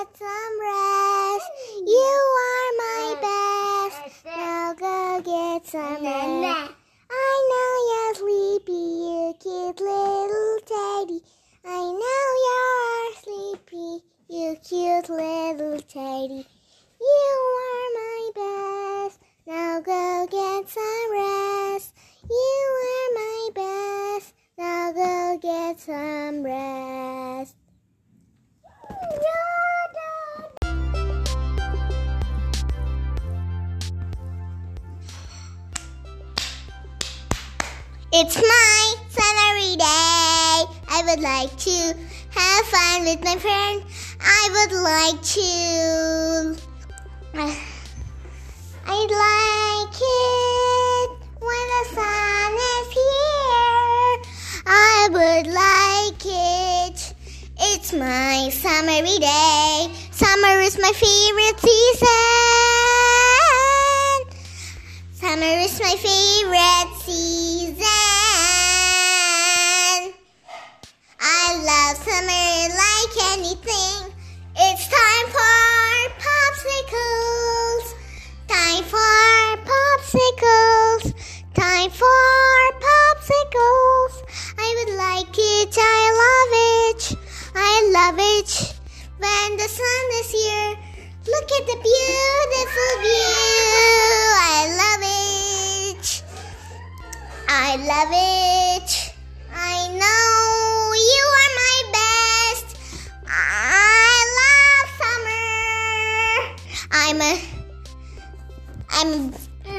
get some rest. You are my best. Now go get some rest. I know you're sleepy, you cute little teddy. I know you're sleepy, you cute little teddy. You are my best. Now go get some rest. You are my best. Now go get some rest. It's my salary day. I would like to have fun with my friend. I would like to. I'd like it when the sun is here. I would like it. It's my summery day. Summer is my favorite season. Summer is my favorite season. It. When the sun is here, look at the beautiful view. I love it. I love it. I know you are my best. I love summer. I'm a I'm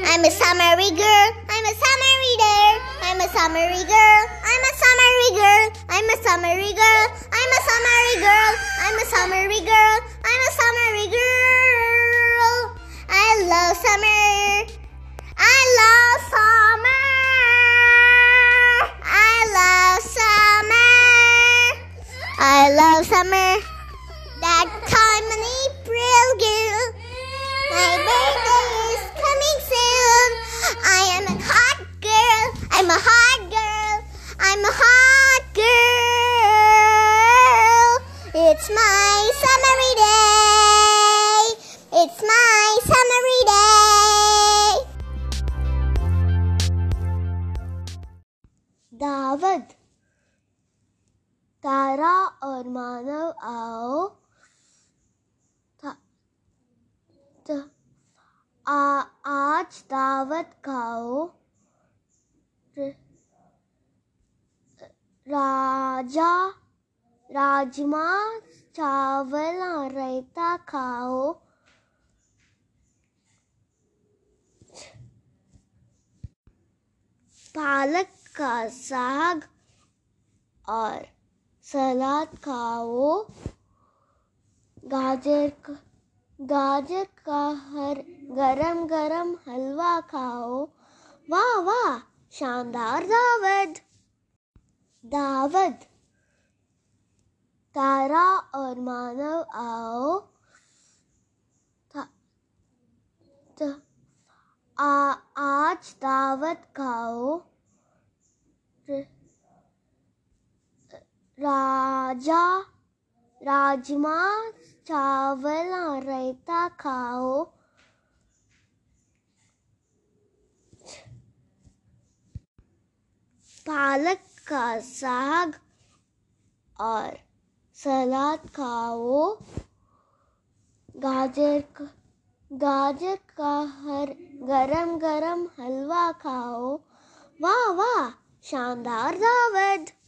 I'm a summery girl. I'm a summery girl. I'm a summery girl. I'm a summery girl. I'm a summery girl. I'm a summery girl. I'm a summery girl. I'm a summery girl. I love summer. I love summer. I love summer. I love summer. It's my summery day. It's my summery day. दावत तारा और मानव आओ था- त- आ, आज दावत खाओ र- राजा राजमा चावल और रायता खाओ। पालक का साग और सलाद खाओ। गाजर का गाजर का हर गरम गरम हलवा खाओ। वाह वाह, शानदार दावत। दावत। तारा और मानव आओ। त- आ, आज दावत खाओ राजा राजमा चावल रायता खाओ। पालक का साग और सलाद खाओ। गाजर गाजर का हर गरम गरम हलवा खाओ। वाह वाह शानदार दावत।